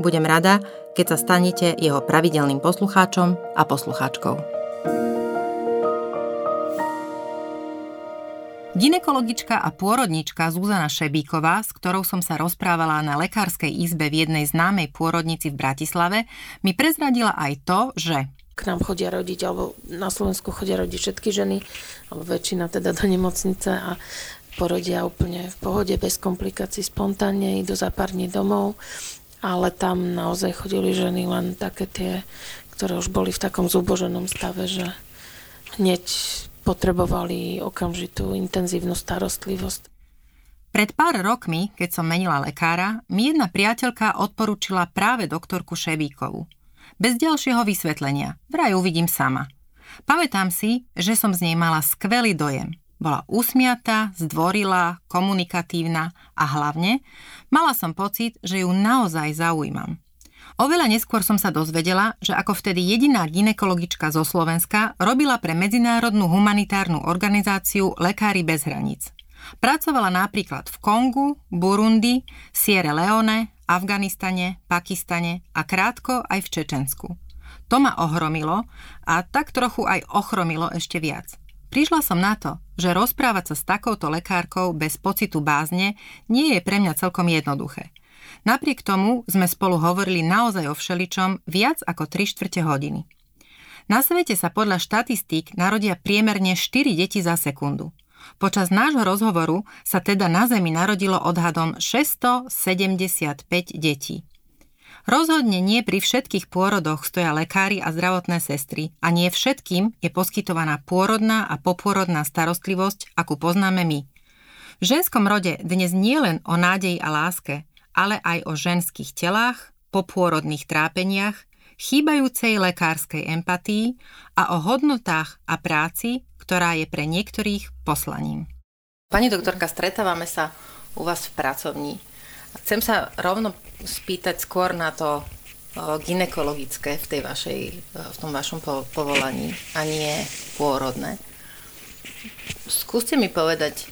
Budem rada, keď sa stanete jeho pravidelným poslucháčom a poslucháčkou. Ginekologička a pôrodnička Zuzana Šebíková, s ktorou som sa rozprávala na lekárskej izbe v jednej známej pôrodnici v Bratislave, mi prezradila aj to, že k nám chodia rodiť, alebo na Slovensku chodia rodiť všetky ženy, alebo väčšina teda do nemocnice a porodia úplne v pohode, bez komplikácií, spontánne, idú za pár dní domov ale tam naozaj chodili ženy len také tie, ktoré už boli v takom zuboženom stave, že hneď potrebovali okamžitú intenzívnu starostlivosť. Pred pár rokmi, keď som menila lekára, mi jedna priateľka odporúčila práve doktorku Ševíkovú. Bez ďalšieho vysvetlenia. Vraj uvidím sama. Pamätám si, že som z nej mala skvelý dojem. Bola usmiatá, zdvorilá, komunikatívna a hlavne mala som pocit, že ju naozaj zaujímam. Oveľa neskôr som sa dozvedela, že ako vtedy jediná ginekologička zo Slovenska robila pre medzinárodnú humanitárnu organizáciu Lekári bez hraníc. Pracovala napríklad v Kongu, Burundi, Sierra Leone, Afganistane, Pakistane a krátko aj v Čečensku. To ma ohromilo a tak trochu aj ochromilo ešte viac. Prišla som na to, že rozprávať sa s takouto lekárkou bez pocitu bázne nie je pre mňa celkom jednoduché. Napriek tomu sme spolu hovorili naozaj o všeličom viac ako 3 štvrte hodiny. Na svete sa podľa štatistík narodia priemerne 4 deti za sekundu. Počas nášho rozhovoru sa teda na Zemi narodilo odhadom 675 detí. Rozhodne nie pri všetkých pôrodoch stoja lekári a zdravotné sestry a nie všetkým je poskytovaná pôrodná a popôrodná starostlivosť, akú poznáme my. V ženskom rode dnes nie len o nádeji a láske, ale aj o ženských telách, popôrodných trápeniach, chýbajúcej lekárskej empatii a o hodnotách a práci, ktorá je pre niektorých poslaním. Pani doktorka, stretávame sa u vás v pracovni. Chcem sa rovno spýtať skôr na to ginekologické v, tej vašej, v tom vašom povolaní a nie pôrodné. Skúste mi povedať,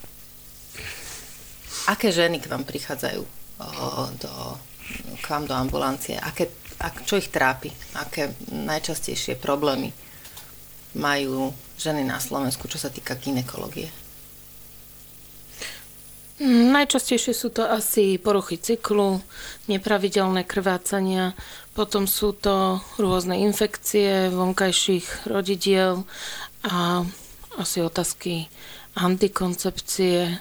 aké ženy k vám prichádzajú do, k vám do ambulancie, aké, ak, čo ich trápi, aké najčastejšie problémy majú ženy na Slovensku, čo sa týka ginekológie. Najčastejšie sú to asi poruchy cyklu, nepravidelné krvácania, potom sú to rôzne infekcie vonkajších rodidiel a asi otázky antikoncepcie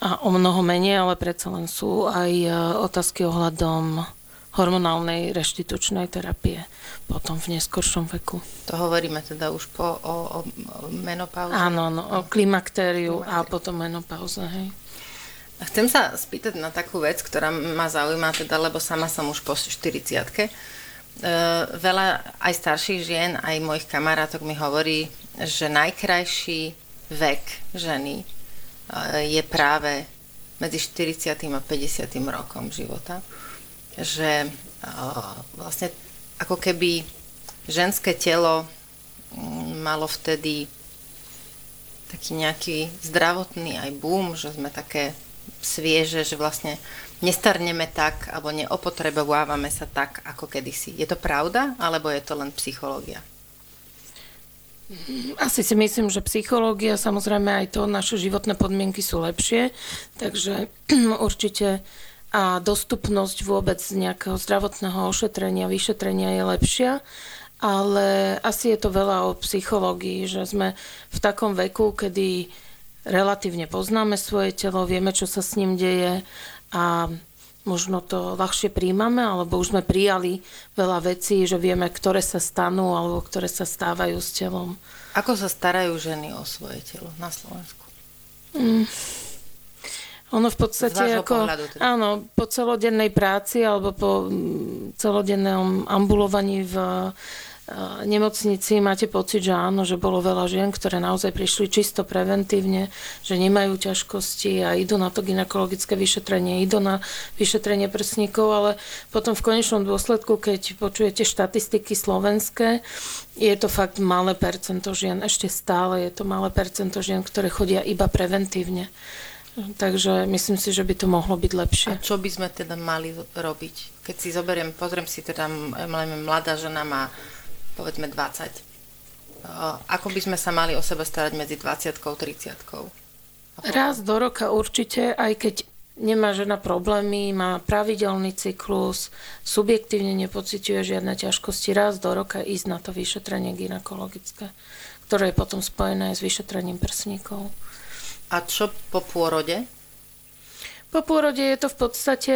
a o mnoho menej, ale predsa len sú aj e, otázky ohľadom hormonálnej reštitučnej terapie potom v neskoršom veku. To hovoríme teda už po o, o menopauze? Áno, no, o klimaktériu a potom menopauze, hej. Chcem sa spýtať na takú vec, ktorá ma zaujíma, teda, lebo sama som už po 40 e, Veľa aj starších žien, aj mojich kamarátok mi hovorí, že najkrajší vek ženy e, je práve medzi 40. a 50. rokom života. Že e, vlastne ako keby ženské telo mm, malo vtedy taký nejaký zdravotný aj boom, že sme také svieže, že vlastne nestarneme tak, alebo neopotrebovávame sa tak, ako kedysi. Je to pravda, alebo je to len psychológia? Asi si myslím, že psychológia, samozrejme aj to, naše životné podmienky sú lepšie, takže určite a dostupnosť vôbec nejakého zdravotného ošetrenia, vyšetrenia je lepšia, ale asi je to veľa o psychológii, že sme v takom veku, kedy relatívne poznáme svoje telo, vieme, čo sa s ním deje a možno to ľahšie príjmame, alebo už sme prijali veľa vecí, že vieme, ktoré sa stanú alebo ktoré sa stávajú s telom. Ako sa starajú ženy o svoje telo na Slovensku? Mm. Ono v podstate ako, teda. áno, po celodennej práci alebo po mm, celodennom ambulovaní v nemocnici máte pocit, že áno, že bolo veľa žien, ktoré naozaj prišli čisto preventívne, že nemajú ťažkosti a idú na to ginekologické vyšetrenie, idú na vyšetrenie prsníkov, ale potom v konečnom dôsledku, keď počujete štatistiky slovenské, je to fakt malé percento žien, ešte stále je to malé percento žien, ktoré chodia iba preventívne. Takže myslím si, že by to mohlo byť lepšie. A čo by sme teda mali robiť? Keď si zoberiem, pozriem si teda, mladá žena má povedzme 20. Ako by sme sa mali o sebe starať medzi 20 a 30? Raz do roka určite, aj keď nemá žena problémy, má pravidelný cyklus, subjektívne nepociťuje žiadne ťažkosti, raz do roka ísť na to vyšetrenie gynekologické, ktoré je potom spojené s vyšetrením prsníkov. A čo po pôrode? Po pôrode je to v podstate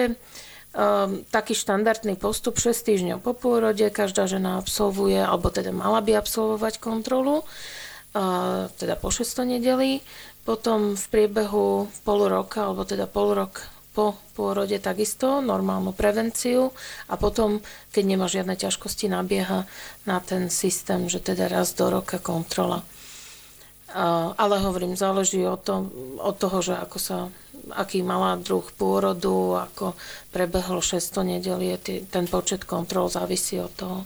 um, taký štandardný postup 6 týždňov po pôrode, každá žena absolvuje, alebo teda mala by absolvovať kontrolu, uh, teda po 6 nedeli, potom v priebehu pol roka, alebo teda pol rok po pôrode takisto normálnu prevenciu a potom, keď nemá žiadne ťažkosti, nabieha na ten systém, že teda raz do roka kontrola. Ale hovorím, záleží od, to, od toho, že ako sa aký mala druh pôrodu, ako prebehlo 600 nedelie, ten počet kontrol závisí od toho.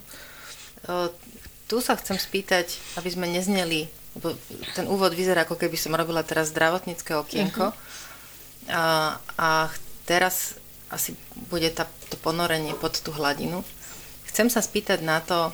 Tu sa chcem spýtať, aby sme nezneli, lebo ten úvod vyzerá, ako keby som robila teraz zdravotnícke okienko. Uh-huh. A, a teraz asi bude tá, to ponorenie pod tú hladinu. Chcem sa spýtať na to,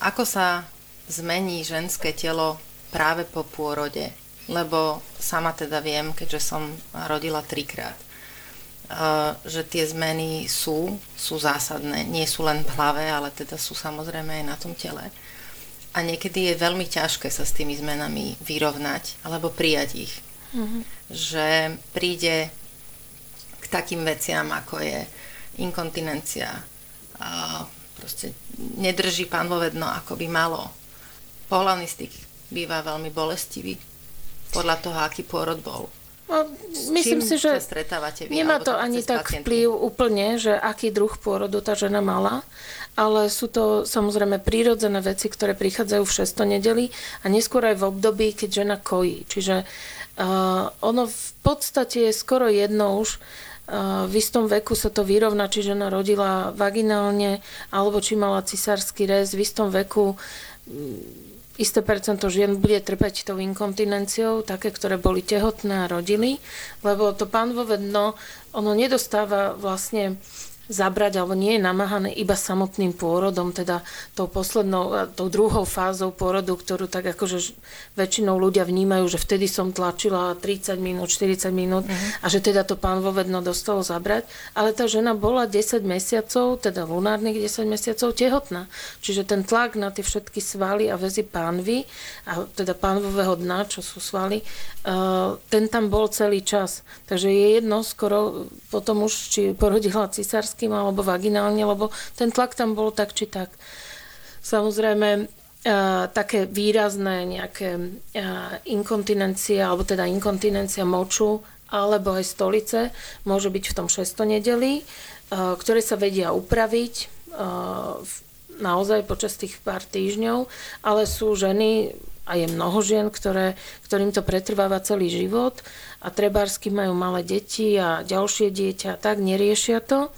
ako sa zmení ženské telo práve po pôrode lebo sama teda viem, keďže som rodila trikrát, eh, že tie zmeny sú, sú zásadné. Nie sú len v hlave, ale teda sú samozrejme aj na tom tele. A niekedy je veľmi ťažké sa s tými zmenami vyrovnať alebo prijať ich. Mm-hmm. Že príde k takým veciam, ako je inkontinencia, a proste nedrží pánvovedno, ako by malo. Pohľavný styk býva veľmi bolestivý podľa toho, aký pôrod bol. No, myslím si, že vy, nemá to ani tak pacientky? vplyv úplne, že aký druh pôrodu tá žena mala, ale sú to samozrejme prírodzené veci, ktoré prichádzajú v 6. nedeli a neskôr aj v období, keď žena kojí. Čiže uh, ono v podstate je skoro jedno už, uh, v istom veku sa to vyrovná, či žena rodila vaginálne, alebo či mala cisársky rez, v istom veku isté percento žien bude trpeť tou inkontinenciou, také, ktoré boli tehotné a rodili, lebo to pánvové dno, ono nedostáva vlastne zabrať, alebo nie je namáhané iba samotným pôrodom, teda tou poslednou, tou druhou fázou pôrodu, ktorú tak akože väčšinou ľudia vnímajú, že vtedy som tlačila 30 minút, 40 minút uh-huh. a že teda to pán vovedno dostalo zabrať, ale tá žena bola 10 mesiacov, teda lunárnych 10 mesiacov tehotná. Čiže ten tlak na tie všetky svaly a väzy pánvy, a teda pánvového dna, čo sú svaly, uh, ten tam bol celý čas. Takže je jedno skoro potom už, či porodila cisársky klasickým alebo vaginálne, lebo ten tlak tam bol tak či tak. Samozrejme, Uh, také výrazné nejaké uh, alebo teda inkontinencia moču, alebo aj stolice, môže byť v tom 6. nedeli, uh, ktoré sa vedia upraviť naozaj počas tých pár týždňov, ale sú ženy, a je mnoho žien, ktoré, ktorým to pretrváva celý život a trebársky majú malé deti a ďalšie dieťa, tak neriešia to.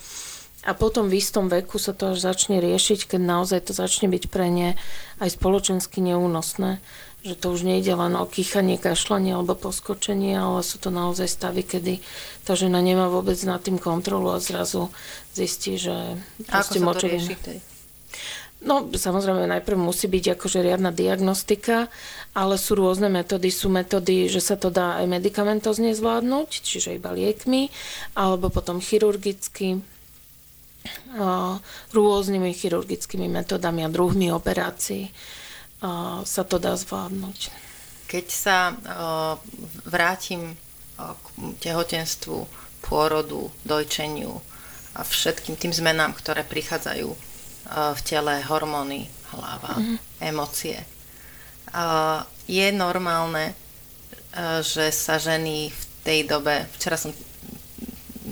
A potom v istom veku sa to až začne riešiť, keď naozaj to začne byť pre ne aj spoločensky neúnosné. Že to už nejde len o kýchanie, kašľanie alebo poskočenie, ale sú to naozaj stavy, kedy tá žena nemá vôbec nad tým kontrolu a zrazu zistí, že proste Ako sa to rieši No, samozrejme, najprv musí byť akože riadna diagnostika, ale sú rôzne metódy. Sú metódy, že sa to dá aj medicamentozne zvládnuť, čiže iba liekmi, alebo potom chirurgicky, rôznymi chirurgickými metodami a druhmi operácií sa to dá zvládnuť. Keď sa vrátim k tehotenstvu, pôrodu, dojčeniu a všetkým tým zmenám, ktoré prichádzajú v tele, hormóny, hlava, mm-hmm. emócie. Je normálne, že sa ženy v tej dobe, včera som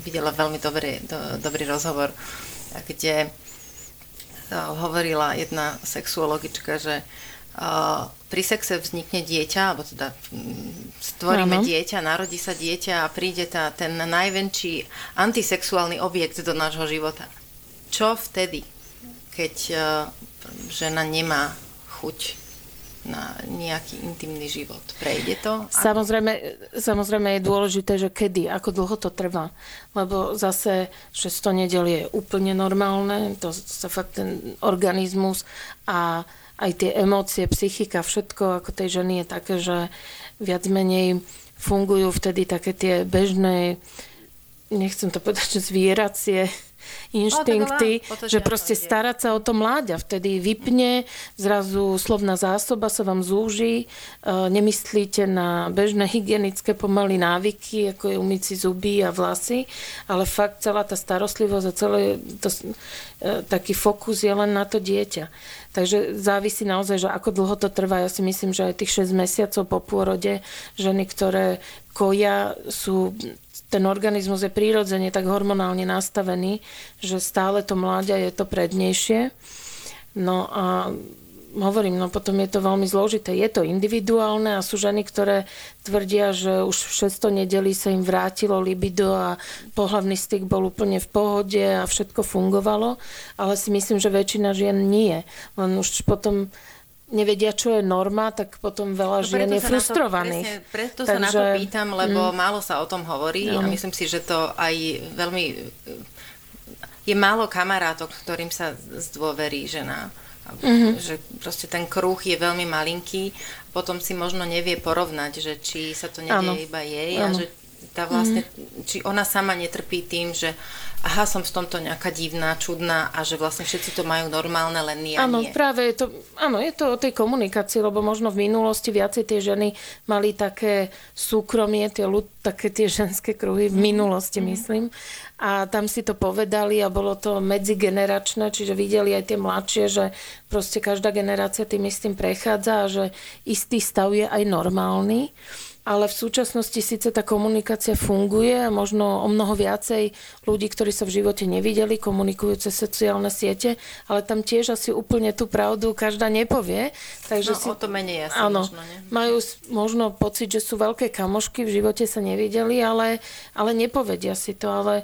videla veľmi dobrý, do, dobrý rozhovor, kde hovorila jedna sexuologička, že pri sexe vznikne dieťa, alebo teda mm, stvoríme ano. dieťa, narodí sa dieťa a príde tá, ten najväčší antisexuálny objekt do nášho života. Čo vtedy, keď žena nemá chuť na nejaký intimný život. Prejde to? Samozrejme, samozrejme je dôležité, že kedy, ako dlho to trvá. Lebo zase 600 nedel je úplne normálne, to sa fakt ten organizmus a aj tie emócie, psychika, všetko ako tej ženy je také, že viac menej fungujú vtedy také tie bežné, nechcem to povedať, že zvieracie inštinkty, no, že proste starať sa o to mláďa. Vtedy vypne, zrazu slovná zásoba sa vám zúži, e, nemyslíte na bežné hygienické pomaly návyky, ako je umyť si zuby a vlasy, ale fakt celá tá starostlivosť a celý to, e, taký fokus je len na to dieťa. Takže závisí naozaj, že ako dlho to trvá. Ja si myslím, že aj tých 6 mesiacov po pôrode ženy, ktoré koja, sú ten organizmus je prírodzene tak hormonálne nastavený, že stále to mláďa je to prednejšie. No a hovorím, no potom je to veľmi zložité. Je to individuálne a sú ženy, ktoré tvrdia, že už v 600 nedeli sa im vrátilo libido a pohlavný styk bol úplne v pohode a všetko fungovalo, ale si myslím, že väčšina žien nie. Len už potom nevedia, čo je norma, tak potom veľa no, žien je frustrovaných. To, presne, preto Takže, sa na to pýtam, lebo mm, málo sa o tom hovorí no. a myslím si, že to aj veľmi... Je málo kamarátov, ktorým sa zdôverí žena. Mm-hmm. Že proste ten kruh je veľmi malinký, potom si možno nevie porovnať, že či sa to nedieje iba jej ano. a že tá vlastne, mm-hmm. či ona sama netrpí tým, že aha, som v tomto nejaká divná, čudná a že vlastne všetci to majú normálne, len ja áno, nie. práve je to, áno, je to o tej komunikácii, lebo možno v minulosti viacej tie ženy mali také súkromie, tie, také tie ženské kruhy, v minulosti mm. myslím, a tam si to povedali a bolo to medzigeneračné, čiže videli aj tie mladšie, že proste každá generácia tým istým prechádza a že istý stav je aj normálny ale v súčasnosti síce tá komunikácia funguje a možno o mnoho viacej ľudí, ktorí sa v živote nevideli, komunikujú cez sociálne siete, ale tam tiež asi úplne tú pravdu každá nepovie. Takže no, si, o to menej asi áno, možno, nie? Majú možno pocit, že sú veľké kamošky, v živote sa nevideli, ale, ale nepovedia si to. Ale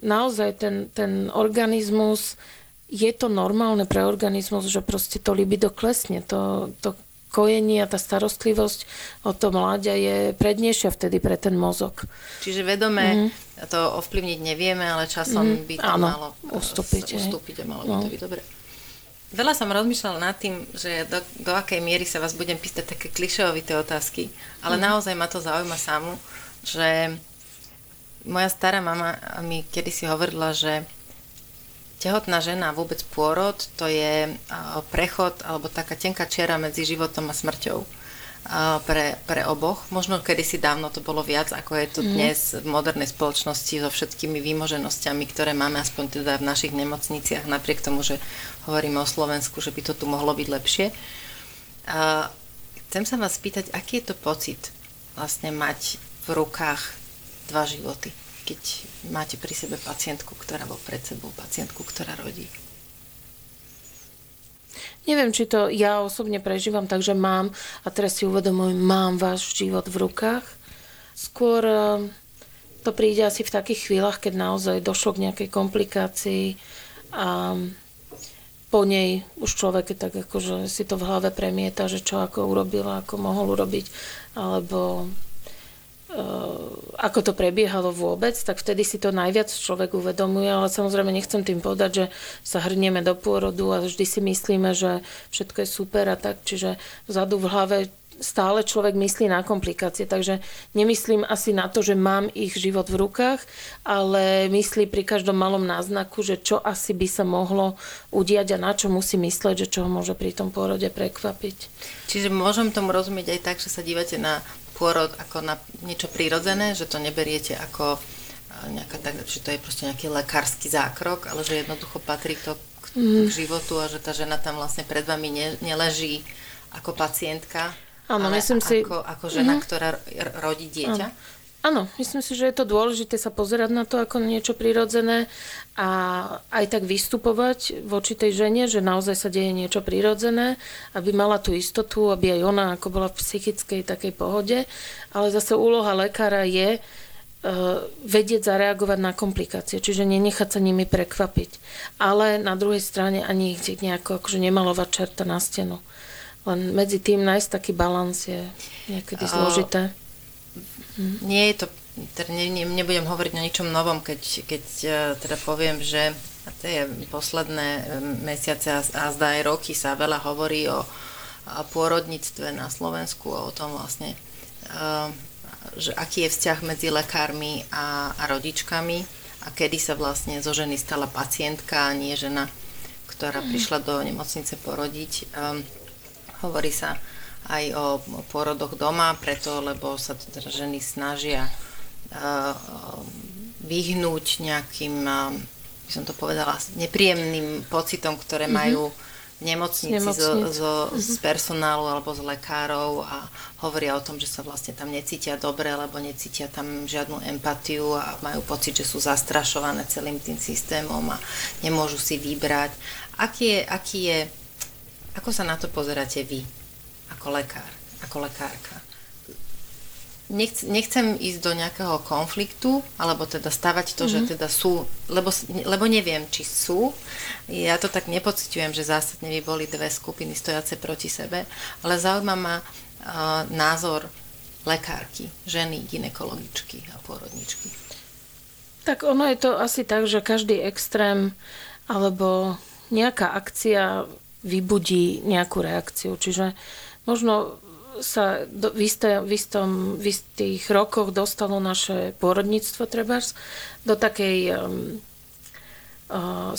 naozaj ten, ten organizmus, je to normálne pre organizmus, že proste to libido klesne. To, to kojenie a tá starostlivosť o to mláďa je prednejšia vtedy pre ten mozog. Čiže vedome mm. to ovplyvniť nevieme, ale časom mm. by to Áno, malo ustúpiť, ustúpiť a malo no. by to byť dobre. Veľa som rozmýšľala nad tým, že do, do akej miery sa vás budem pýtať také klišeovité otázky, ale mm. naozaj ma to zaujíma samu, že moja stará mama mi kedysi hovorila, že tehotná žena, vôbec pôrod, to je prechod alebo taká tenká čiara medzi životom a smrťou pre, pre oboch. Možno kedysi dávno to bolo viac, ako je to mm. dnes v modernej spoločnosti so všetkými výmoženosťami, ktoré máme aspoň teda v našich nemocniciach, napriek tomu, že hovoríme o Slovensku, že by to tu mohlo byť lepšie. A chcem sa vás spýtať, aký je to pocit vlastne mať v rukách dva životy? Keď máte pri sebe pacientku, ktorá bol pred sebou, pacientku, ktorá rodí? Neviem, či to ja osobne prežívam, takže mám, a teraz si uvedomujem, mám váš život v rukách. Skôr eh, to príde asi v takých chvíľach, keď naozaj došlo k nejakej komplikácii a po nej už človek tak akože si to v hlave premieta, že čo ako urobila, ako mohol urobiť, alebo ako to prebiehalo vôbec, tak vtedy si to najviac človek uvedomuje, ale samozrejme nechcem tým povedať, že sa hrnieme do pôrodu a vždy si myslíme, že všetko je super a tak, čiže vzadu v hlave stále človek myslí na komplikácie, takže nemyslím asi na to, že mám ich život v rukách, ale myslí pri každom malom náznaku, že čo asi by sa mohlo udiať a na čo musí mysleť, že čo ho môže pri tom pôrode prekvapiť. Čiže môžem tomu rozumieť aj tak, že sa dívate na pôrod ako na niečo prirodzené, že to neberiete ako nejaká tak, že to je proste nejaký lekársky zákrok, ale že jednoducho patrí to k, mm. k životu a že tá žena tam vlastne pred vami ne, neleží ako pacientka, Áno, ale myslím si... Ako, ako žena, mm-hmm. ktorá rodí dieťa? Áno. Áno, myslím si, že je to dôležité sa pozerať na to ako niečo prirodzené a aj tak vystupovať voči tej žene, že naozaj sa deje niečo prirodzené, aby mala tú istotu, aby aj ona ako bola v psychickej takej pohode. Ale zase úloha lekára je uh, vedieť zareagovať na komplikácie, čiže nenechať sa nimi prekvapiť. Ale na druhej strane ani ich nejako akože nemalovať čerta na stenu. Len medzi tým nájsť taký balans je niekedy zložité. Nie je to, teda ne, ne, nebudem hovoriť o ničom novom, keď, keď e, teda poviem, že tie posledné e, mesiace a, a zdá aj roky sa veľa hovorí o, o pôrodníctve na Slovensku a o tom vlastne, uh, že aký je vzťah medzi lekármi a, a rodičkami a kedy sa vlastne zo ženy stala pacientka a nie žena, ktorá prišla do nemocnice porodiť. Um, Hovorí sa aj o pôrodoch doma, preto, lebo sa teda ženy snažia uh, vyhnúť nejakým, uh, by som to povedala, nepríjemným pocitom, ktoré mm-hmm. majú v nemocnici, Nemocnic. zo, zo, mm-hmm. z personálu alebo z lekárov a hovoria o tom, že sa vlastne tam necítia dobre, lebo necítia tam žiadnu empatiu a majú pocit, že sú zastrašované celým tým systémom a nemôžu si vybrať. Aký je, aký je ako sa na to pozeráte vy, ako lekár, ako lekárka? Nechc, nechcem ísť do nejakého konfliktu, alebo teda stavať to, mm-hmm. že teda sú, lebo, lebo neviem, či sú. Ja to tak nepociťujem, že zásadne by boli dve skupiny stojace proti sebe, ale zaujíma ma uh, názor lekárky, ženy, ginekologičky a pôrodničky. Tak ono je to asi tak, že každý extrém alebo nejaká akcia vybudí nejakú reakciu. Čiže možno sa do, v, isté, v, istom, v istých rokoch dostalo naše pôrodníctvo trebárs do takej um,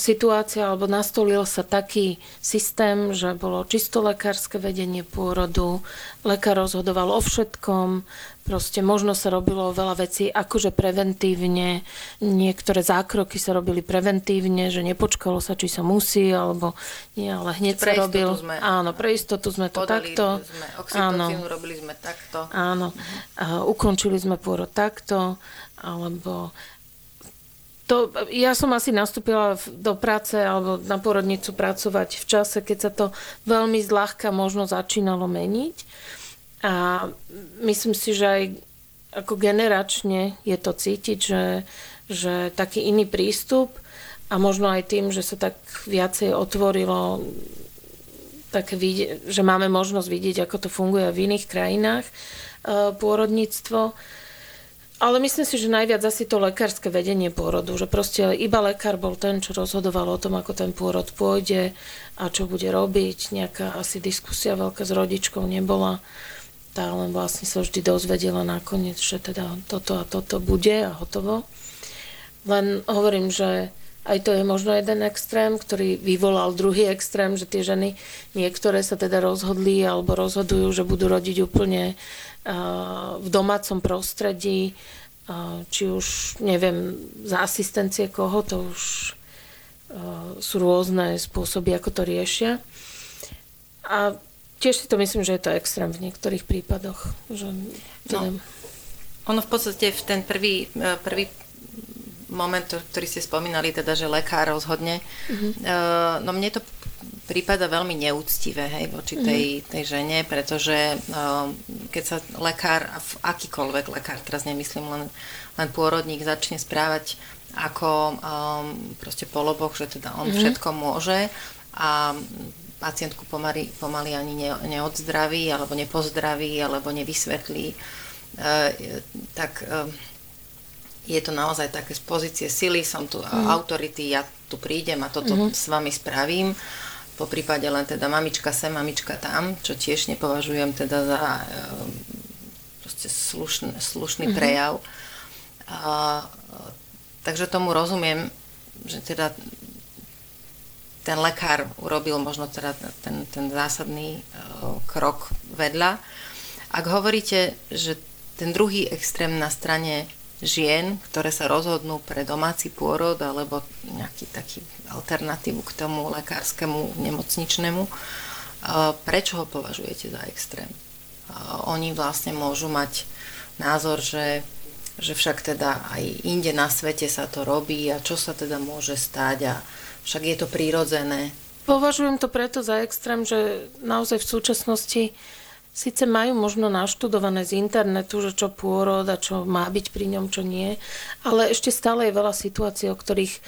situácia, alebo nastolil sa taký systém, že bolo čisto lekárske vedenie pôrodu, lekár rozhodoval o všetkom, proste možno sa robilo veľa vecí akože preventívne, niektoré zákroky sa robili preventívne, že nepočkalo sa, či sa musí, alebo nie, ale hneď pre sa robil. Sme, áno, pre istotu sme to takto. Sme áno, robili sme takto. Áno, uh-huh. ukončili sme pôrod takto, alebo to, ja som asi nastúpila do práce alebo na porodnicu pracovať v čase, keď sa to veľmi zľahka možno začínalo meniť. A myslím si, že aj ako generačne je to cítiť, že, že taký iný prístup a možno aj tým, že sa tak viacej otvorilo také, že máme možnosť vidieť, ako to funguje v iných krajinách e, pôrodníctvo, ale myslím si, že najviac asi to lekárske vedenie pôrodu, že proste iba lekár bol ten, čo rozhodoval o tom, ako ten pôrod pôjde a čo bude robiť. Nejaká asi diskusia veľká s rodičkou nebola. Tá len vlastne sa vždy dozvedela nakoniec, že teda toto a toto bude a hotovo. Len hovorím, že aj to je možno jeden extrém, ktorý vyvolal druhý extrém, že tie ženy niektoré sa teda rozhodli alebo rozhodujú, že budú rodiť úplne v domácom prostredí, či už neviem, za asistencie koho, to už sú rôzne spôsoby, ako to riešia. A tiež si to myslím, že je to extrém v niektorých prípadoch. Že teda... no, ono v podstate v ten prvý, prvý moment, ktorý ste spomínali, teda, že lekár rozhodne, mm-hmm. no mne to prípada veľmi neúctivé hej, voči tej, mhm. tej žene, pretože um, keď sa lekár, akýkoľvek lekár, teraz nemyslím len, len pôrodník, začne správať ako um, proste poloboch, že teda on mm-hmm. všetko môže a pacientku pomaly, pomaly ani ne, neodzdraví, alebo nepozdraví, alebo nevysvetlí, e, tak e, je to naozaj také z pozície sily, som tu mm. autority, ja tu prídem a toto mm-hmm. s vami spravím po prípade len teda mamička sem, mamička tam, čo tiež nepovažujem teda za e, proste slušný, slušný mm-hmm. prejav. A, takže tomu rozumiem, že teda ten lekár urobil možno teda ten, ten zásadný uh, krok vedľa. Ak hovoríte, že ten druhý extrém na strane žien, ktoré sa rozhodnú pre domáci pôrod alebo nejaký taký alternatívu k tomu lekárskému nemocničnému, uh, prečo ho považujete za extrém? Uh, oni vlastne môžu mať názor, že že však teda aj inde na svete sa to robí a čo sa teda môže stať a však je to prírodzené. Považujem to preto za extrém, že naozaj v súčasnosti síce majú možno naštudované z internetu, že čo pôrod a čo má byť pri ňom, čo nie, ale ešte stále je veľa situácií, o ktorých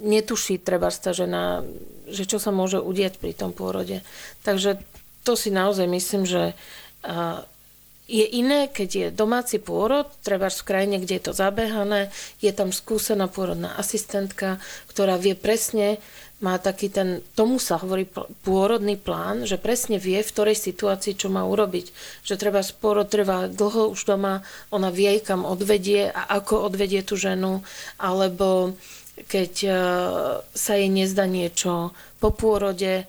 netuší treba tá žena, že čo sa môže udiať pri tom pôrode. Takže to si naozaj myslím, že je iné, keď je domáci pôrod, treba v krajine, kde je to zabehané, je tam skúsená pôrodná asistentka, ktorá vie presne, má taký ten, tomu sa hovorí pôrodný plán, že presne vie, v ktorej situácii čo má urobiť. Že treba pôrod trvá dlho už doma, ona vie, kam odvedie a ako odvedie tú ženu, alebo keď e, sa jej nezdá niečo po pôrode,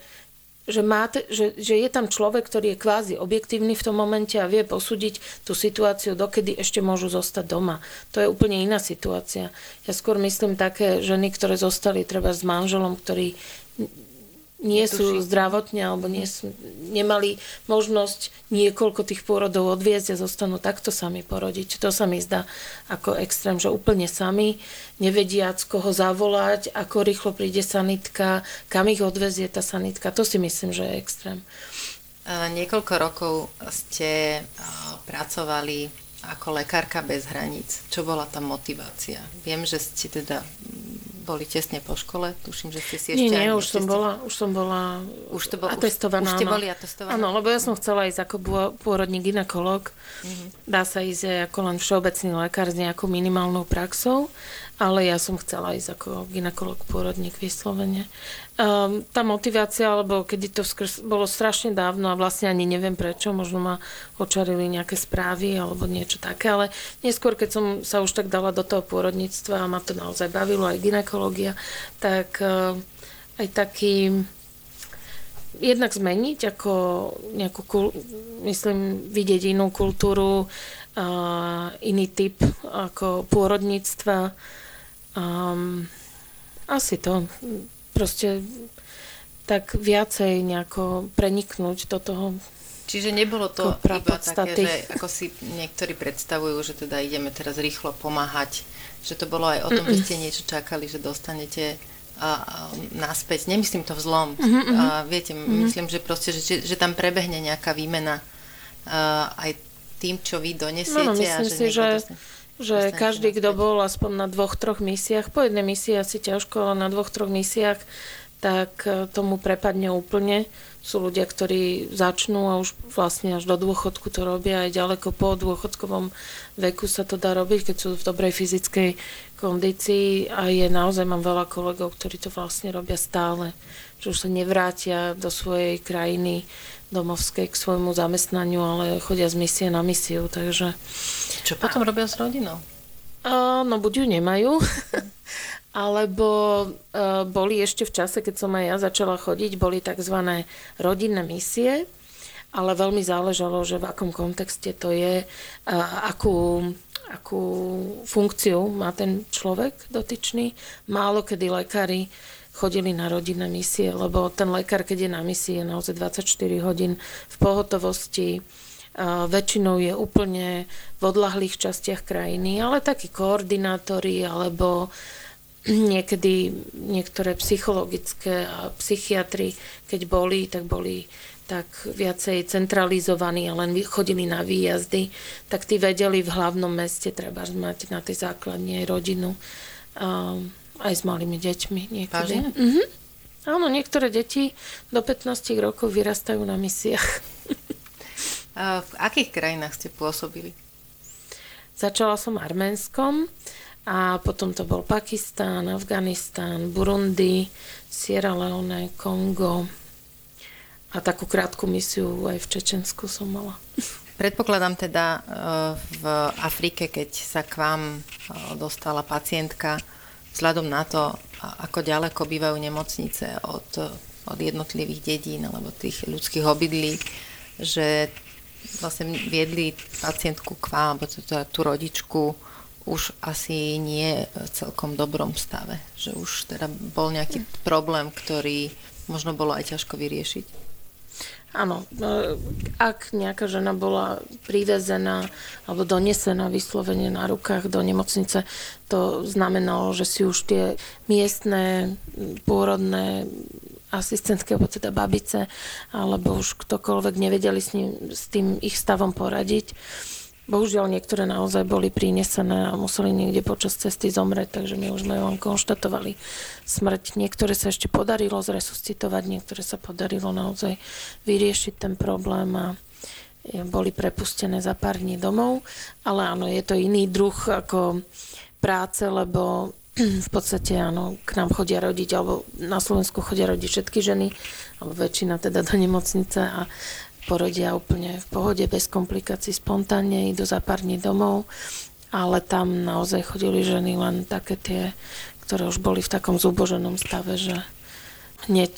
že, má, že, že je tam človek, ktorý je kvázi objektívny v tom momente a vie posúdiť tú situáciu, dokedy ešte môžu zostať doma. To je úplne iná situácia. Ja skôr myslím také ženy, ktoré zostali treba s manželom, ktorý nie sú zdravotne alebo nie sú, nemali možnosť niekoľko tých pôrodov odviezť a zostanú takto sami porodiť. To sa mi zdá ako extrém, že úplne sami, nevediac koho zavolať, ako rýchlo príde sanitka, kam ich odvezie tá sanitka. To si myslím, že je extrém. Niekoľko rokov ste pracovali ako lekárka bez hraníc. Čo bola tá motivácia? Viem, že ste teda boli tesne po škole? Tuším, že ste si ešte... Nie, nie, už som, bola, už som bola už to bol, atestovaná. Už, už ste boli atestovaná? Áno, lebo ja som chcela ísť ako pôrodný ginekolog. Mm-hmm. Dá sa ísť ako len všeobecný lekár s nejakou minimálnou praxou ale ja som chcela ísť ako ginekolog pôrodník vyslovene. Um, tá motivácia, alebo kedy to skrz, bolo strašne dávno a vlastne ani neviem prečo, možno ma očarili nejaké správy alebo niečo také, ale neskôr, keď som sa už tak dala do toho pôrodníctva a ma to naozaj bavilo, aj ginekológia, tak uh, aj taký jednak zmeniť, ako nejakú, myslím, vidieť inú kultúru, uh, iný typ ako pôrodníctva, Um, asi to. Proste tak viacej nejako preniknúť do toho Čiže nebolo to iba také, že ako si niektorí predstavujú, že teda ideme teraz rýchlo pomáhať, že to bolo aj o tom, Mm-mm. že ste niečo čakali, že dostanete a, a, naspäť. Nemyslím to vzlom. Mm-hmm. A, viete, mm-hmm. myslím, že proste, že, že tam prebehne nejaká výmena a, aj tým, čo vy donesiete. No, no myslím a že si, že... Dostane že každý, kto bol aspoň na dvoch, troch misiách, po jednej misii asi ťažko, ale na dvoch, troch misiách, tak e, tomu prepadne úplne. Sú ľudia, ktorí začnú a už vlastne až do dôchodku to robia, aj ďaleko po dôchodkovom veku sa to dá robiť, keď sú v dobrej fyzickej kondícii. A je naozaj, mám veľa kolegov, ktorí to vlastne robia stále, že už sa nevrátia do svojej krajiny domovskej k svojmu zamestnaniu, ale chodia z misie na misiu, takže... Čo potom robia s rodinou? Uh, no buď ju nemajú, alebo uh, boli ešte v čase, keď som aj ja začala chodiť, boli tzv. rodinné misie, ale veľmi záležalo, že v akom kontexte to je, uh, akú, akú funkciu má ten človek dotyčný. Málo kedy lekári chodili na rodinné misie, lebo ten lekár, keď je na misii, je naozaj 24 hodín v pohotovosti, väčšinou je úplne v odlahlých častiach krajiny, ale takí koordinátori alebo niekedy niektoré psychologické a psychiatri, keď boli, tak boli tak viacej centralizovaní a len chodili na výjazdy, tak tí vedeli v hlavnom meste treba mať na tej základne rodinu. Aj s malými deťmi niekedy. Mhm. Áno, niektoré deti do 15 rokov vyrastajú na misiách. A v akých krajinách ste pôsobili? Začala som Arménskom a potom to bol Pakistán, Afganistán, Burundi, Sierra Leone, Kongo, A takú krátku misiu aj v Čečensku som mala. Predpokladám teda e, v Afrike, keď sa k vám e, dostala pacientka, vzhľadom na to, ako ďaleko bývajú nemocnice od, od jednotlivých dedín alebo tých ľudských obydlí, že vlastne viedli pacientku k vám, alebo tú, tú rodičku už asi nie v celkom dobrom stave. Že už teda bol nejaký problém, ktorý možno bolo aj ťažko vyriešiť. Áno, e, ak nejaká žena bola privezená alebo donesená vyslovene na rukách do nemocnice, to znamenalo, že si už tie miestne pôrodné asistentské, alebo teda babice, alebo už ktokoľvek nevedeli s, ním, s tým ich stavom poradiť Bohužiaľ niektoré naozaj boli prinesené a museli niekde počas cesty zomrieť, takže my už sme len konštatovali smrť. Niektoré sa ešte podarilo zresuscitovať, niektoré sa podarilo naozaj vyriešiť ten problém a boli prepustené za pár dní domov. Ale áno, je to iný druh ako práce, lebo v podstate áno, k nám chodia rodiť, alebo na Slovensku chodia rodiť všetky ženy, alebo väčšina teda do nemocnice a porodia úplne v pohode, bez komplikácií, spontánne, idú za pár dní domov, ale tam naozaj chodili ženy len také tie, ktoré už boli v takom zúboženom stave, že hneď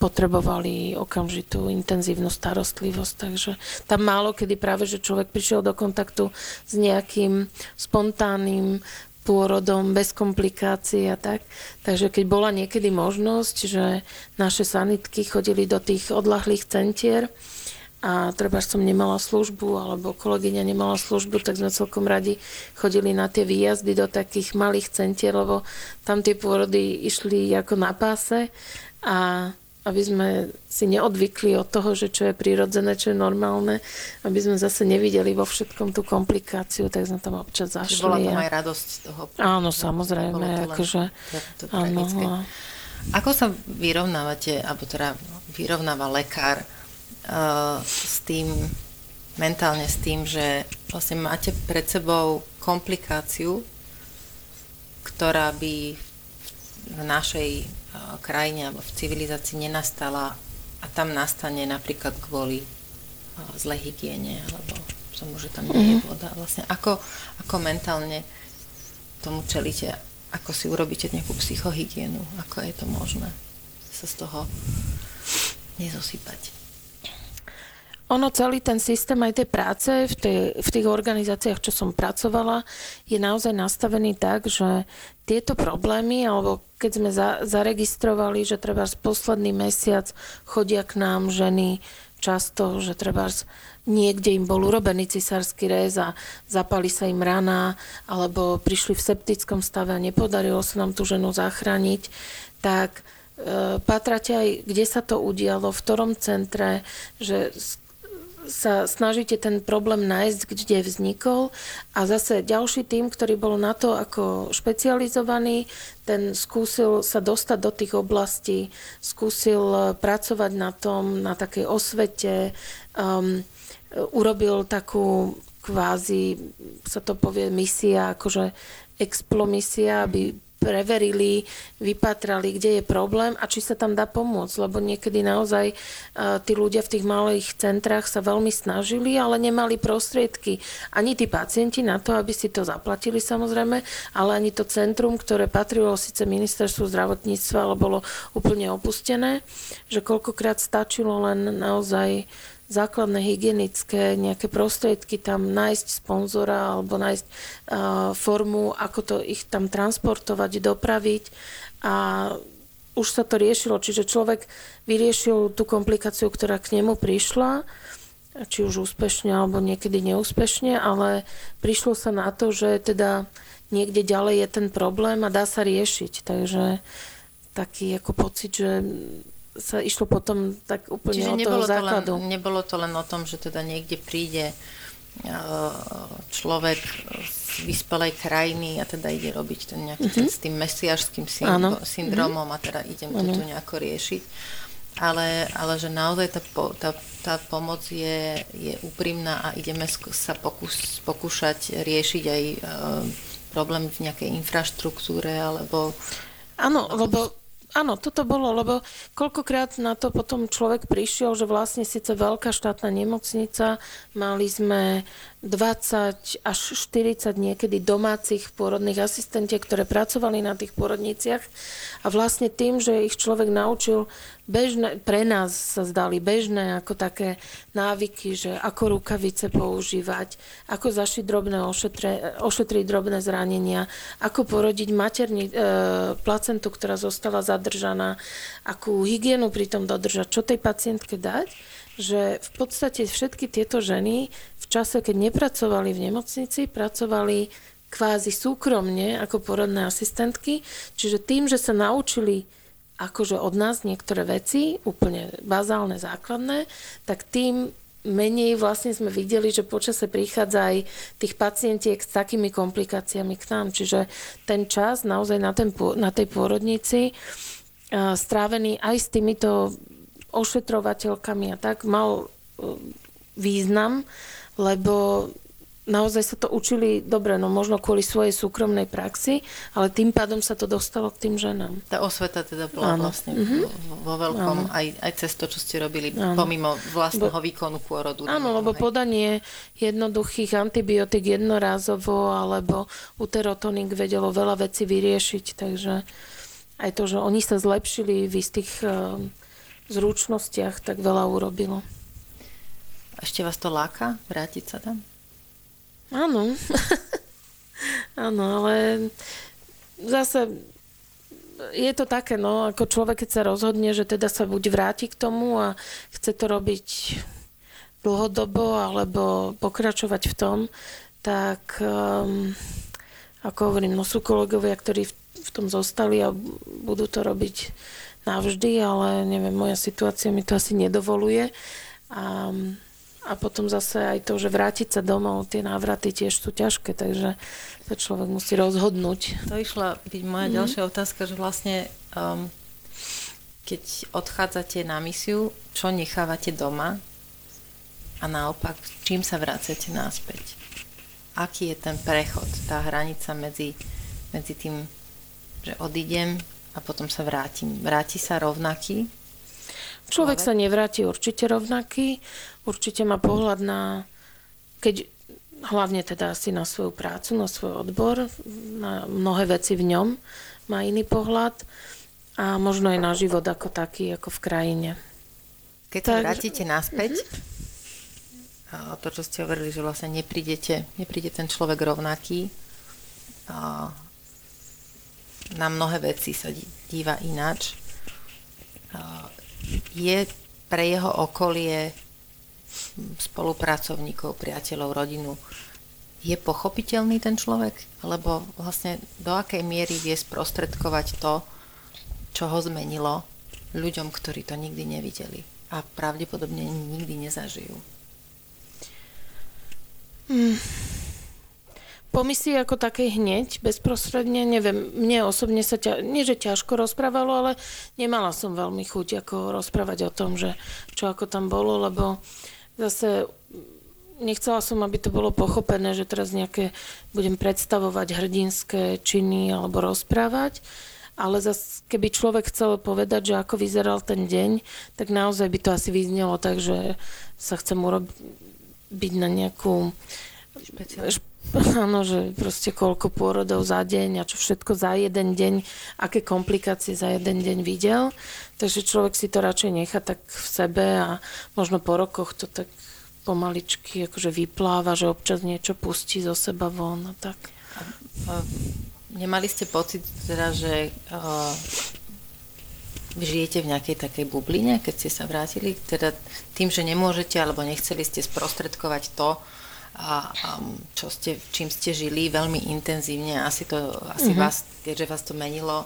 potrebovali okamžitú intenzívnu starostlivosť. Takže tam málo kedy práve, že človek prišiel do kontaktu s nejakým spontánnym pôrodom, bez komplikácií a tak. Takže keď bola niekedy možnosť, že naše sanitky chodili do tých odlahlých centier, a treba som nemala službu alebo kolegyňa nemala službu, tak sme celkom radi chodili na tie výjazdy do takých malých centier, lebo tam tie pôrody išli ako na páse a aby sme si neodvykli od toho, že čo je prirodzené, čo je normálne, aby sme zase nevideli vo všetkom tú komplikáciu, tak sme tam občas zašli. Čiže bola tam aj radosť z toho. Áno, samozrejme. Akože, áno, Ako sa vyrovnávate, alebo teda vyrovnáva lekár uh, s tým, mentálne s tým, že vlastne máte pred sebou komplikáciu, ktorá by v našej uh, krajine alebo v civilizácii nenastala a tam nastane napríklad kvôli uh, zlej hygiene alebo tomu, že tam nie je mhm. voda. Vlastne ako, ako mentálne tomu čelíte, ako si urobíte nejakú psychohygienu, ako je to možné sa z toho nezosypať. Ono celý ten systém aj tej práce v, tej, v tých organizáciách, čo som pracovala, je naozaj nastavený tak, že tieto problémy, alebo keď sme za, zaregistrovali, že treba z posledný mesiac chodia k nám ženy často, že treba niekde im bol urobený cisársky rez a zapali sa im rana, alebo prišli v septickom stave a nepodarilo sa nám tú ženu zachrániť, tak e, patrate aj, kde sa to udialo, v ktorom centre, že sa snažíte ten problém nájsť, kde vznikol. A zase ďalší tým, ktorý bol na to ako špecializovaný, ten skúsil sa dostať do tých oblastí, skúsil pracovať na tom, na takej osvete, um, urobil takú kvázi, sa to povie, misia, akože explomisia, aby preverili, vypatrali, kde je problém a či sa tam dá pomôcť, lebo niekedy naozaj tí ľudia v tých malých centrách sa veľmi snažili, ale nemali prostriedky. Ani tí pacienti na to, aby si to zaplatili samozrejme, ale ani to centrum, ktoré patrilo síce ministerstvu zdravotníctva, ale bolo úplne opustené, že koľkokrát stačilo len naozaj základné hygienické nejaké prostriedky tam nájsť sponzora alebo nájsť uh, formu, ako to ich tam transportovať, dopraviť a už sa to riešilo, čiže človek vyriešil tú komplikáciu, ktorá k nemu prišla, či už úspešne alebo niekedy neúspešne, ale prišlo sa na to, že teda niekde ďalej je ten problém a dá sa riešiť. Takže taký ako pocit, že sa išlo potom tak úplne Čiže od nebolo toho základu. To len, nebolo to len o tom, že teda niekde príde e, človek z vyspelej krajiny a teda ide robiť ten nejaký mm-hmm. ten, s tým mesiašským syndromom mm-hmm. a teda idem to tu nejako riešiť. Ale, ale že naozaj tá, tá, tá pomoc je, je úprimná a ideme sa pokus, pokúšať riešiť aj uh, problém v nejakej infraštruktúre alebo... Áno, lebo áno, toto bolo, lebo koľkokrát na to potom človek prišiel, že vlastne síce veľká štátna nemocnica, mali sme 20 až 40 niekedy domácich pôrodných asistentiek, ktoré pracovali na tých pôrodniciach. A vlastne tým, že ich človek naučil bežné, pre nás sa zdali bežné ako také návyky, že ako rukavice používať, ako zašiť drobné ošetre, ošetriť drobné zranenia, ako porodiť materni, e, placentu, ktorá zostala zadržaná, akú hygienu pritom dodržať, čo tej pacientke dať, že v podstate všetky tieto ženy čase, keď nepracovali v nemocnici, pracovali kvázi súkromne ako porodné asistentky, čiže tým, že sa naučili akože od nás niektoré veci, úplne bazálne, základné, tak tým menej vlastne sme videli, že počase prichádza aj tých pacientiek s takými komplikáciami k nám. Čiže ten čas naozaj na, ten, na tej pôrodnici strávený aj s týmito ošetrovateľkami a tak mal e, význam, lebo naozaj sa to učili dobre, no možno kvôli svojej súkromnej praxi, ale tým pádom sa to dostalo k tým ženám. Tá osveta teda bola Áno. vlastne mm-hmm. vo veľkom, aj, aj cez to, čo ste robili, Áno. pomimo vlastného Bo, výkonu pôrodu. Áno, lebo podanie jednoduchých antibiotík jednorázovo alebo uterotonik vedelo veľa vecí vyriešiť, takže aj to, že oni sa zlepšili v istých uh, zručnostiach, tak veľa urobilo. Ešte vás to láka vrátiť sa tam? Áno. Áno, ale zase je to také, no, ako človek, keď sa rozhodne, že teda sa buď vráti k tomu a chce to robiť dlhodobo alebo pokračovať v tom, tak um, ako hovorím, no sú kolegovia, ktorí v, v tom zostali a budú to robiť navždy, ale neviem, moja situácia mi to asi nedovoluje. Um, a potom zase aj to, že vrátiť sa domov, tie návraty tiež sú ťažké, takže sa človek musí rozhodnúť. To išla byť moja mm. ďalšia otázka, že vlastne um, keď odchádzate na misiu, čo nechávate doma a naopak, čím sa vracete náspäť? Aký je ten prechod, tá hranica medzi, medzi tým, že odídem a potom sa vrátim? Vráti sa rovnaký? Človek sa nevráti určite rovnaký, určite má pohľad na, keď hlavne teda asi na svoju prácu, na svoj odbor, na mnohé veci v ňom má iný pohľad a možno aj na život ako taký, ako v krajine. Keď sa vrátite naspäť, uh-huh. to, čo ste hovorili, že vlastne neprídete, nepríde ten človek rovnaký, na mnohé veci sa díva ináč. Je pre jeho okolie spolupracovníkov, priateľov, rodinu, je pochopiteľný ten človek? Lebo vlastne do akej miery vie sprostredkovať to, čo ho zmenilo ľuďom, ktorí to nikdy nevideli a pravdepodobne nikdy nezažijú? Hmm. Po misii ako takej hneď, bezprostredne, neviem, mne osobne sa, ťa, nie že ťažko rozprávalo, ale nemala som veľmi chuť ako rozprávať o tom, že čo ako tam bolo, lebo zase nechcela som, aby to bolo pochopené, že teraz nejaké budem predstavovať hrdinské činy alebo rozprávať, ale zase keby človek chcel povedať, že ako vyzeral ten deň, tak naozaj by to asi vyznelo tak, že sa chcem urobiť na nejakú Áno, že proste koľko pôrodov za deň a čo všetko za jeden deň, aké komplikácie za jeden deň videl. Takže človek si to radšej nechá tak v sebe a možno po rokoch to tak pomaličky akože vypláva, že občas niečo pustí zo seba von a tak. Nemali ste pocit teda, že uh, žijete v nejakej takej bubline, keď ste sa vrátili? Teda tým, že nemôžete alebo nechceli ste sprostredkovať to, a, a čo ste, čím ste žili veľmi intenzívne, asi to, asi mm-hmm. vás, keďže vás to menilo,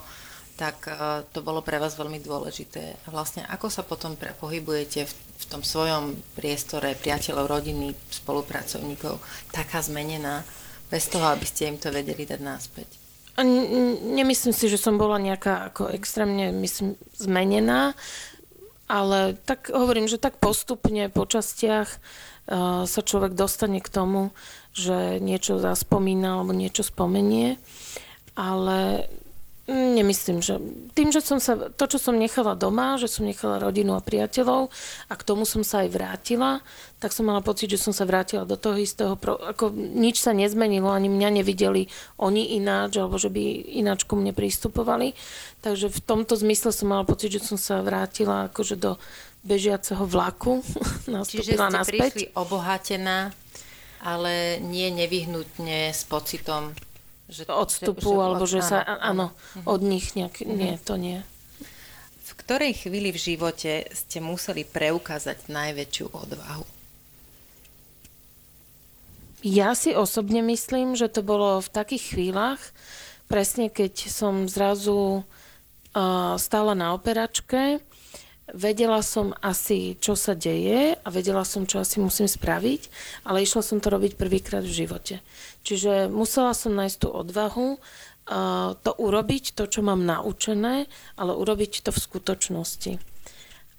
tak uh, to bolo pre vás veľmi dôležité. A vlastne ako sa potom pre, pohybujete v, v tom svojom priestore priateľov, rodiny, spolupracovníkov, taká zmenená, bez toho, aby ste im to vedeli dať náspäť? Nemyslím si, že som bola nejaká ako extrémne myslím, zmenená, ale tak hovorím, že tak postupne po častiach sa človek dostane k tomu, že niečo zaspomína alebo niečo spomenie, ale Nemyslím, že tým, že som sa, to, čo som nechala doma, že som nechala rodinu a priateľov a k tomu som sa aj vrátila, tak som mala pocit, že som sa vrátila do toho istého, ako nič sa nezmenilo, ani mňa nevideli oni ináč, alebo že by ináč ku mne pristupovali. Takže v tomto zmysle som mala pocit, že som sa vrátila akože do bežiaceho vlaku. Čiže ste naspäť. prišli obohatená, ale nie nevyhnutne s pocitom že, odstupu, že, alebo že sa, áno, mhm. od nich nejak, mm-hmm. nie, to nie. V ktorej chvíli v živote ste museli preukázať najväčšiu odvahu? Ja si osobne myslím, že to bolo v takých chvíľach, presne keď som zrazu uh, stála na operačke vedela som asi, čo sa deje a vedela som, čo asi musím spraviť, ale išla som to robiť prvýkrát v živote. Čiže musela som nájsť tú odvahu to urobiť, to, čo mám naučené, ale urobiť to v skutočnosti.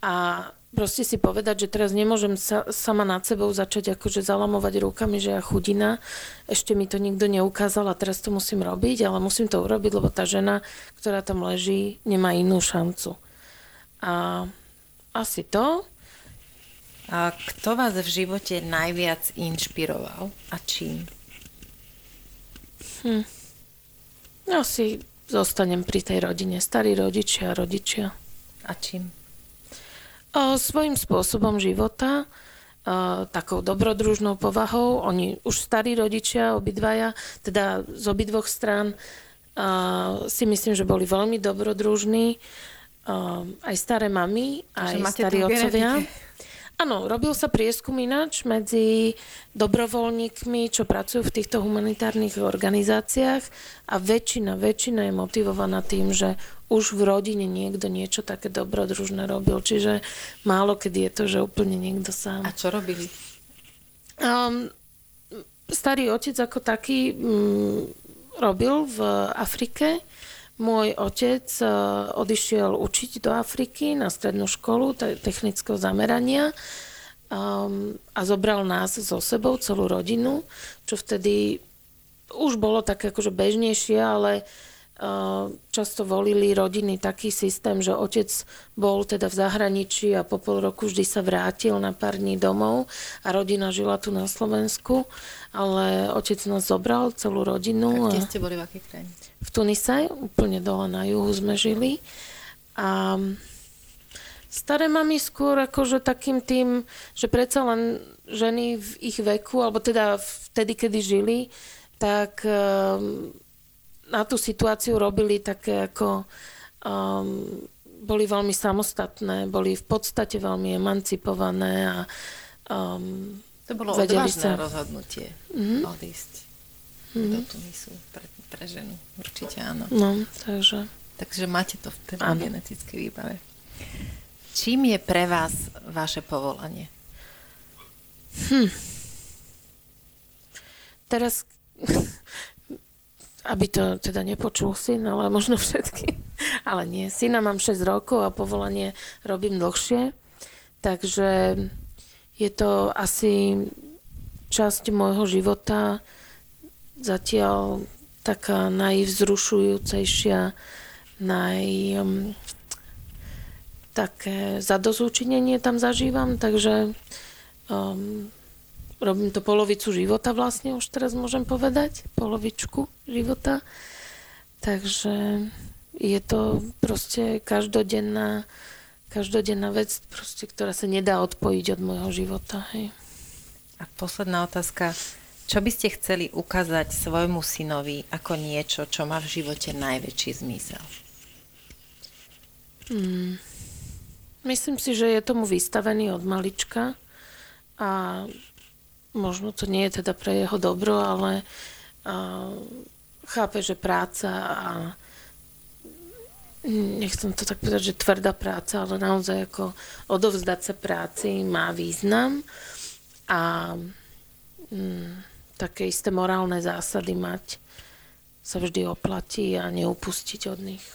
A proste si povedať, že teraz nemôžem sa, sama nad sebou začať akože zalamovať rukami, že ja chudina, ešte mi to nikto neukázal a teraz to musím robiť, ale musím to urobiť, lebo tá žena, ktorá tam leží, nemá inú šancu. A asi to. A kto vás v živote najviac inšpiroval a čím? Hm. Asi zostanem pri tej rodine. Starí rodičia a rodičia. A čím? O, svojím spôsobom života, o, takou dobrodružnou povahou. Oni už starí rodičia, obidvaja, teda z obidvoch strán, o, si myslím, že boli veľmi dobrodružní um, aj staré mamy, aj starí otcovia. Áno, robil sa prieskum ináč medzi dobrovoľníkmi, čo pracujú v týchto humanitárnych organizáciách a väčšina, väčšina je motivovaná tým, že už v rodine niekto niečo také dobrodružné robil. Čiže málo kedy je to, že úplne niekto sám. A čo robili? Um, starý otec ako taký um, robil v Afrike môj otec e, odišiel učiť do Afriky na strednú školu technického zamerania um, a zobral nás so sebou, celú rodinu, čo vtedy už bolo také akože bežnejšie, ale často volili rodiny taký systém, že otec bol teda v zahraničí a po pol roku vždy sa vrátil na pár dní domov a rodina žila tu na Slovensku, ale otec nás zobral, celú rodinu. A kde ste boli v akej krajine? v Tunise, úplne dole na juhu sme žili. A staré mami skôr akože takým tým, že predsa len ženy v ich veku, alebo teda vtedy, kedy žili, tak um, na tú situáciu robili také ako um, boli veľmi samostatné, boli v podstate veľmi emancipované a um, to bolo odvážne sa... rozhodnutie mm-hmm. odísť mm-hmm. do Tunisu pred pre ženu. Určite áno. No, takže... Takže máte to v tej genetickej výbave. Čím je pre vás vaše povolanie? Hm. Teraz, aby to teda nepočul syn, ale možno všetky. Ale nie, syna mám 6 rokov a povolanie robím dlhšie. Takže je to asi časť môjho života zatiaľ taká najvzrušujúcejšia, naj... Um, také zadozúčinenie tam zažívam, takže um, robím to polovicu života vlastne, už teraz môžem povedať, polovičku života. Takže je to proste každodenná, každodenná vec, proste, ktorá sa nedá odpojiť od môjho života. Hej. A posledná otázka. Čo by ste chceli ukázať svojmu synovi ako niečo, čo má v živote najväčší zmysel? Hmm. Myslím si, že je tomu vystavený od malička a možno to nie je teda pre jeho dobro, ale a, chápe, že práca a nechcem to tak povedať, že tvrdá práca, ale naozaj ako odovzdať sa práci má význam a mm, také isté morálne zásady mať sa vždy oplatí a neupustiť od nich.